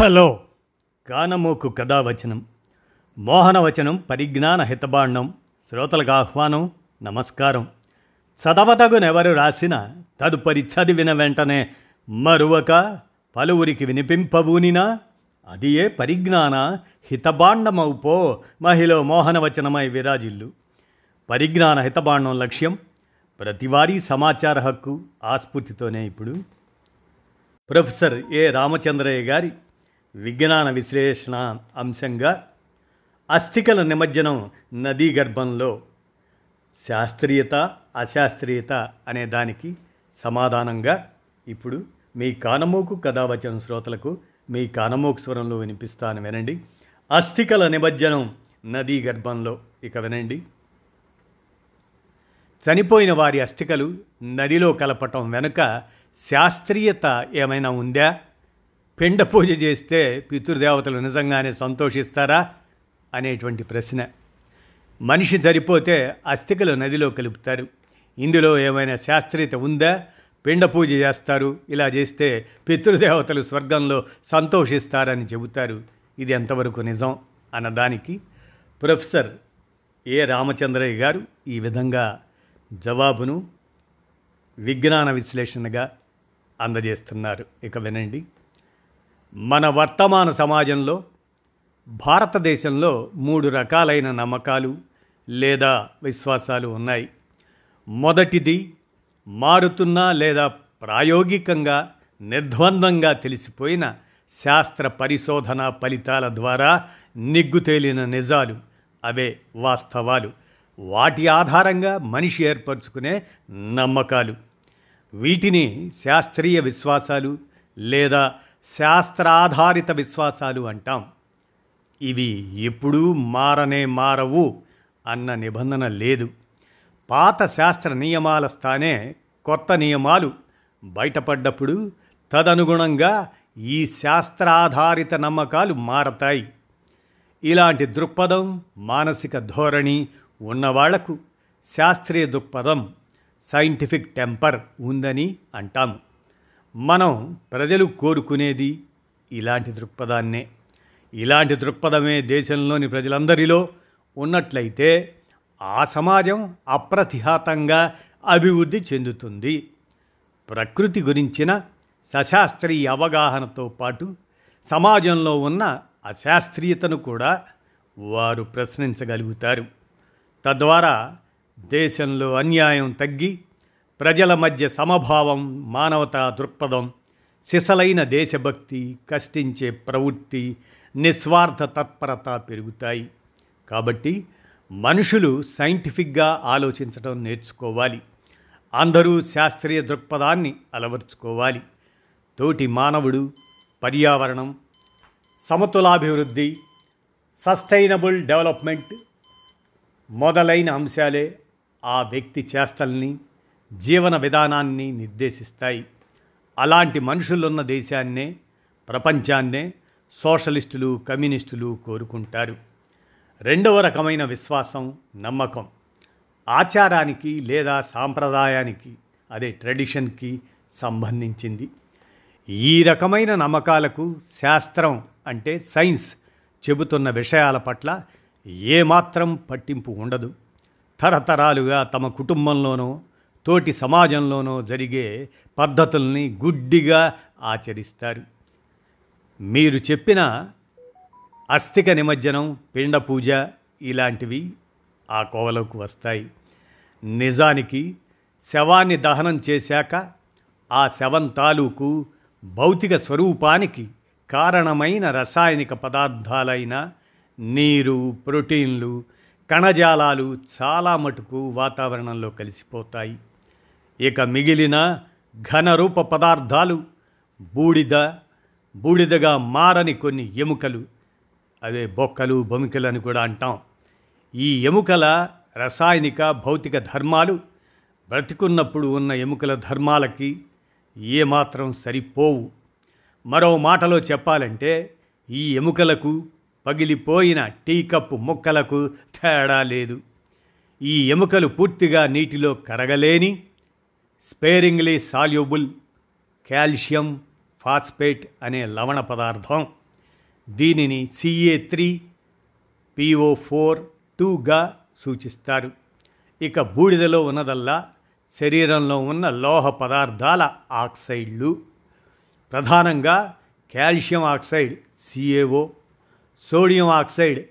Hello. కానమోకు కథావచనం మోహనవచనం పరిజ్ఞాన హితబాండం శ్రోతలకు ఆహ్వానం నమస్కారం. చదవతగునెవరు రాసిన తదుపరి చదివిన వెంటనే మరువక పలువురికి వినిపింపబూనినా అది ఏ పరిజ్ఞాన హితబాండమవుపో మహిళ మోహనవచనమై విరాజిల్లు. పరిజ్ఞాన హితబాండం లక్ష్యం ప్రతివారీ సమాచార హక్కు ఆస్ఫూర్తితోనే ఇప్పుడు. ప్రొఫెసర్ ఏ రామచంద్రయ్య గారి విజ్ఞాన విశ్లేషణ అంశంగా అస్థికల నిమజ్జనం నదీ గర్భంలో శాస్త్రీయత అశాస్త్రీయత అనే దానికి సమాధానంగా ఇప్పుడు మీ కానమోకు కథావచన శ్రోతలకు మీ కానమోకు స్వరంలో వినిపిస్తాను వినండి. అస్థికల నిమజ్జనం నదీ గర్భంలో. ఇక వినండి. చనిపోయిన వారి అస్థికలు నదిలో కలపటం వెనుక శాస్త్రీయత ఏమైనా ఉందా? పిండ పూజ చేస్తే పితృదేవతలు నిజంగానే సంతోషిస్తారా అనేటువంటి ప్రశ్న. మనిషి సరిపోతే అస్థికలు నదిలో కలుపుతారు. ఇందులో ఏమైనా శాస్త్రీయత ఉందా? పిండ పూజ చేస్తారు. ఇలా చేస్తే పితృదేవతలు స్వర్గంలో సంతోషిస్తారని చెబుతారు. ఇది ఎంతవరకు నిజం అన్నదానికి ప్రొఫెసర్ ఏ రామచంద్రయ్య గారు ఈ విధంగా జవాబును విజ్ఞాన విశ్లేషణగా అందజేస్తున్నారు. ఇక వినండి. మన వర్తమాన సమాజంలో భారతదేశంలో మూడు రకాలైన నమ్మకాలు లేదా విశ్వాసాలు ఉన్నాయి. మొదటిది మారుతున్న లేదా ప్రాయోగికంగా నిర్ద్వందంగా తెలిసిపోయిన శాస్త్ర పరిశోధన ఫలితాల ద్వారా నిగ్గు తేలిన నిజాలు. అవే వాస్తవాలు. వాటి ఆధారంగా మనిషి ఏర్పరచుకునే నమ్మకాలు. వీటిని శాస్త్రీయ విశ్వాసాలు లేదా శాస్త్రాధారిత విశ్వాసాలు అంటాం. ఇవి ఎప్పుడూ మారనే మారవు అన్న నిబంధన లేదు. పాత శాస్త్ర నియమాల స్థానే కొత్త నియమాలు బయటపడ్డప్పుడు తదనుగుణంగా ఈ శాస్త్రాధారిత నమ్మకాలు మారతాయి. ఇలాంటి దృక్పథం మానసిక ధోరణి ఉన్నవాళ్ళకు శాస్త్రీయ దృక్పథం సైంటిఫిక్ టెంపర్ ఉందని అంటాము. మనం ప్రజలు కోరుకునేది ఇలాంటి దృక్పథాన్నే. ఇలాంటి దృక్పథమే దేశంలోని ప్రజలందరిలో ఉన్నట్లయితే ఆ సమాజం అప్రతిహాతంగా అభివృద్ధి చెందుతుంది. ప్రకృతి గురించిన సశాస్త్రీయ అవగాహనతో పాటు సమాజంలో ఉన్న అశాస్త్రీయతను కూడా వారు ప్రశ్నించగలుగుతారు. తద్వారా దేశంలో అన్యాయం తగ్గి ప్రజల మధ్య సమభావం మానవతా దృక్పథం సిసలైన దేశభక్తి కష్టించే ప్రవృత్తి నిస్వార్థ తత్పరత పెరుగుతాయి. కాబట్టి మనుషులు సైంటిఫిక్గా ఆలోచించడం నేర్చుకోవాలి. అందరూ శాస్త్రీయ దృక్పథాన్ని అలవర్చుకోవాలి. తోటి మానవుడు పర్యావరణం సమతులాభివృద్ధి సస్టైనబుల్ డెవలప్మెంట్ మొదలైన అంశాలే ఆ వ్యక్తి చేష్టల్ని జీవన విధానాన్ని నిర్దేశిస్తాయి. అలాంటి మనుషులున్న దేశాన్నే ప్రపంచాన్నే సోషలిస్టులు కమ్యూనిస్టులు కోరుకుంటారు. రెండవ రకమైన విశ్వాసం నమ్మకం. ఆచారానికి లేదా సాంప్రదాయానికి అదే ట్రెడిషన్కి సంబంధించింది. ఈ రకమైన నమ్మకాలకు శాస్త్రం అంటే సైన్స్ చెబుతున్న విషయాల పట్ల ఏమాత్రం పట్టింపు ఉండదు. తరతరాలుగా తమ కుటుంబంలోనో తోటి సమాజంలోనో జరిగే పద్ధతుల్ని గుడ్డిగా ఆచరిస్తారు. మీరు చెప్పిన అస్థిక నిమజ్జనం పిండ పూజ ఇలాంటివి ఆ కోవలోకి వస్తాయి. నిజానికి శవాన్ని దహనం చేశాక ఆ శవం తాలూకు భౌతిక స్వరూపానికి కారణమైన రసాయనిక పదార్థాలైన నీరు ప్రోటీన్లు కణజాలాలు చాలా మటుకు వాతావరణంలో కలిసిపోతాయి. ఇక మిగిలిన ఘనరూప పదార్థాలు బూడిద బూడిదగా మారని కొన్ని ఎముకలు. అదే బొక్కలు బొమికలు అని కూడా అంటాం. ఈ ఎముకల రసాయనిక భౌతిక ధర్మాలు బ్రతికున్నప్పుడు ఉన్న ఎముకల ధర్మాలకి ఏమాత్రం సరిపోవు. మరో మాటలో చెప్పాలంటే ఈ ఎముకలకు పగిలిపోయిన టీ కప్పు ముక్కలకు తేడా లేదు. ఈ ఎముకలు పూర్తిగా నీటిలో కరగలేని స్పేరింగ్లీ సాల్యుబుల్ కాల్షియం ఫాస్ఫేట్ అనే లవణ పదార్థం. దీనిని సిఏ త్రీ పిఓ ఫోర్ టూగా సూచిస్తారు. ఇక బూడిదలో ఉన్నదల్లా శరీరంలో ఉన్న లోహ పదార్థాల ఆక్సైడ్లు. ప్రధానంగా calcium oxide CAO sodium oxide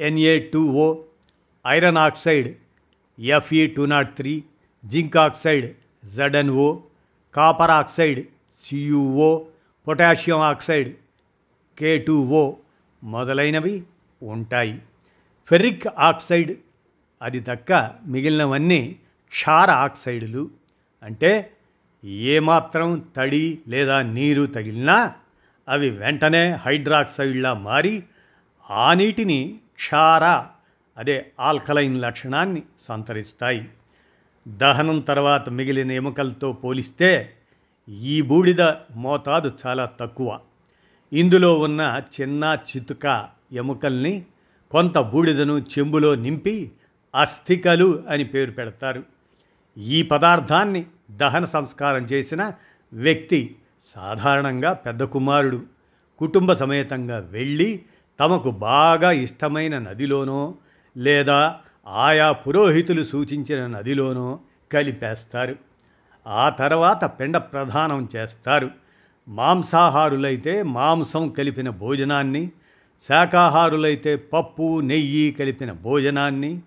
NA two O iron oxide FE two not three zinc oxide ZNO copper oxide CUO potassium oxide K two O మొదలైనవి ఉంటాయి. ఫెర్రిక్ ఆక్సైడ్ అది తక్క మిగిలినవన్నీ క్షార ఆక్సైడులు. అంటే ఏమాత్రం తడి లేదా నీరు తగిలినా అవి వెంటనే హైడ్రాక్సైడ్లా మారి ఆ నీటిని క్షార అదే ఆల్కలైన్ లక్షణాన్ని సంతరిస్తాయి. దహనం తర్వాత మిగిలిన ఎముకలతో పోలిస్తే ఈ బూడిద మోతాదు చాలా తక్కువ. ఇందులో ఉన్న చిన్న చితుక ఎముకల్ని కొంత బూడిదను చెంబులో నింపి అస్థికలు అని పేరు పెడతారు. ఈ పదార్థాన్ని దహన సంస్కారం చేసిన వ్యక్తి సాధారణంగా పెద్ద కుమారుడు. కుటుంబ సమేతంగా వెళ్ళి తమకు బాగా ఇష్టమైన నదిలోనో లేదా ఆయా పురోహితులు సూచించిన నదిలోనో కలిపేస్తారు. ఆ తర్వాత పిండ ప్రధానం చేస్తారు. మాంసాహారులైతే మాంసం కలిపిన భోజనాన్ని శాకాహారులైతే పప్పు నెయ్యి కలిపిన భోజనాన్ని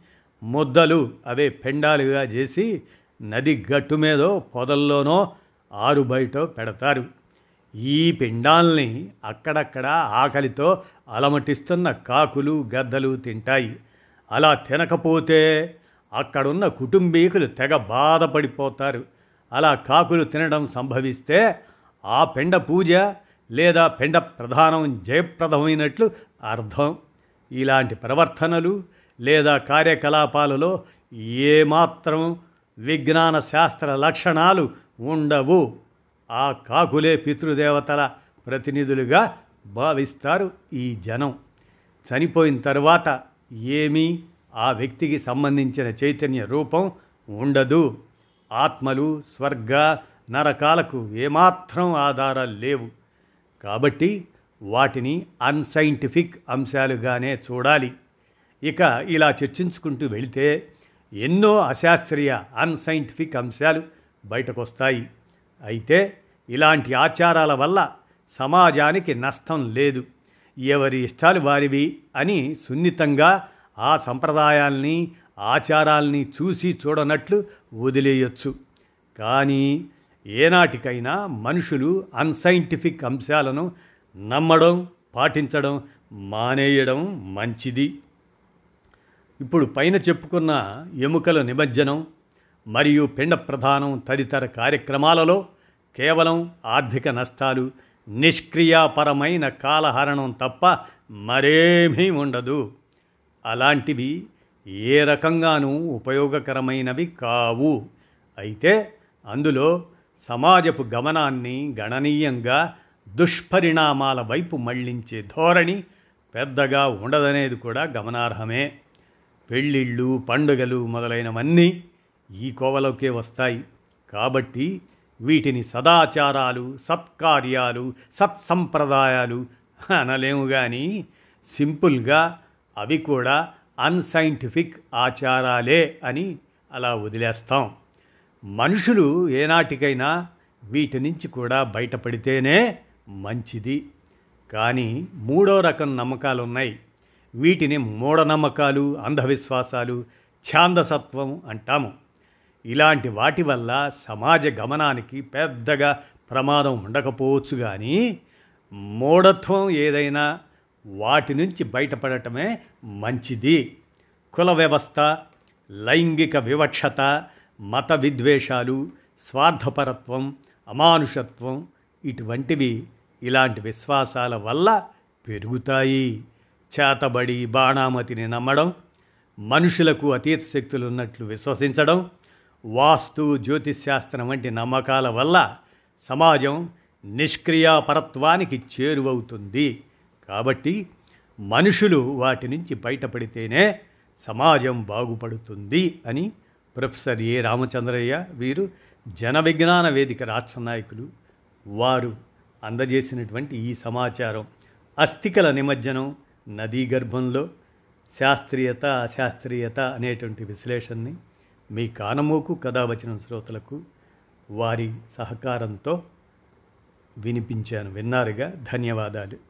ముద్దలు అవే పెండాలుగా చేసి నది గట్టు మీదో పొదల్లోనో ఆరు బయట పెడతారు. ఈ పిండాల్ని అక్కడక్కడ ఆకలితో అలమటిస్తున్న కాకులు గద్దలు తింటాయి. అలా తినకపోతే అక్కడున్న కుటుంబీకులు తెగ బాధపడిపోతారు. అలా కాకులు తినడం సంభవిస్తే ఆ పెండ పూజ లేదా పెండ ప్రధానం జయప్రదమైనట్లు అర్థం. ఇలాంటి ప్రవర్తనలు లేదా కార్యకలాపాలలో ఏమాత్రం విజ్ఞాన శాస్త్ర లక్షణాలు ఉండవు. ఆ కాకులే పితృదేవతల ప్రతినిధులుగా భావిస్తారు ఈ జనం. చనిపోయిన తర్వాత ఏమీ ఆ వ్యక్తికి సంబంధించిన చైతన్య రూపం ఉండదు. ఆత్మలు స్వర్గ నరకాలకు ఏమాత్రం ఆధారాలు లేవు. కాబట్టి వాటిని అన్సైంటిఫిక్ అంశాలుగానే చూడాలి. ఇక ఇలా చర్చించుకుంటూ వెళితే ఎన్నో అశాస్త్రీయ అన్సైంటిఫిక్ అంశాలు బయటకు వస్తాయి అయితే ఇలాంటి ఆచారాల వల్ల సమాజానికి నష్టం లేదు. ఎవరి ఇష్టాలు వారివి అని సున్నితంగా ఆ సంప్రదాయాల్ని ఆచారాల్ని చూసి చూడనట్లు వదిలేయొచ్చు. కానీ ఏనాటికైనా మనుషులు అన్సైంటిఫిక్ అంశాలను నమ్మడం పాటించడం మానేయడం మంచిది. ఇప్పుడు పైన చెప్పుకున్న ఎముకల నిమజ్జనం మరియు పిండ ప్రధానం తదితర కార్యక్రమాలలో కేవలం ఆర్థిక నష్టాలు నిష్క్రియాపరమైన కాలహరణం తప్ప మరేమీ ఉండదు. అలాంటివి ఏ రకంగానూ ఉపయోగకరమైనవి కావు. అయితే అందులో సమాజపు గమనాన్ని గణనీయంగా దుష్పరిణామాల వైపు మళ్ళించే ధోరణి పెద్దగా ఉండదనేది కూడా గమనార్హమే. పెళ్ళిళ్ళు పండుగలు మొదలైనవన్నీ ఈ కోవలోకే వస్తాయి. కాబట్టి వీటిని సదాచారాలు సత్కార్యాలు సత్సంప్రదాయాలు అనలేము కానీ సింపుల్గా అవి కూడా అన్సైంటిఫిక్ ఆచారాలే అని అలా వదిలేస్తాం. మనుషులు ఏనాటికైనా వీటి నుంచి కూడా బయటపడితేనే మంచిది. కానీ మూడో రకం నమ్మకాలు ఉన్నాయి వీటిని మూఢనమ్మకాలు అంధవిశ్వాసాలు ఛాందసత్వం అంటాము. ఇలాంటి వాటి వల్ల సమాజ గమనానికి పెద్దగా ప్రమాదం ఉండకపోవచ్చు కానీ మూఢత్వం ఏదైనా వాటి నుంచి బయటపడటమే మంచిది. కుల వ్యవస్థ లైంగిక వివక్షత మత విద్వేషాలు స్వార్థపరత్వం అమానుషత్వం ఇటువంటివి ఇలాంటి విశ్వాసాల వల్ల పెరుగుతాయి. చేతబడి బాణామతిని నమ్మడం మనుషులకు అతీత శక్తులు ఉన్నట్లు విశ్వసించడం వాస్తు జ్యోతిశాస్త్రం వంటి నమ్మకాల వల్ల సమాజం నిష్క్రియాపరత్వానికి చేరువవుతుంది. కాబట్టి మనుషులు వాటి నుంచి బయటపడితేనే సమాజం బాగుపడుతుంది అని ప్రొఫెసర్ ఏ రామచంద్రయ్య వీరు జన విజ్ఞాన వేదిక రాష్ట్ర నాయకులు వారు అందజేసినటువంటి ఈ సమాచారం. అస్థికల నిమజ్జనం నదీ గర్భంలో శాస్త్రీయత అశాస్త్రీయత అనేటువంటి విశ్లేషణని మీ కానమోకు కథావచనం శ్రోతలకు వారి సహకారంతో వినిపించాను. విన్నారుగా? ధన్యవాదాలు.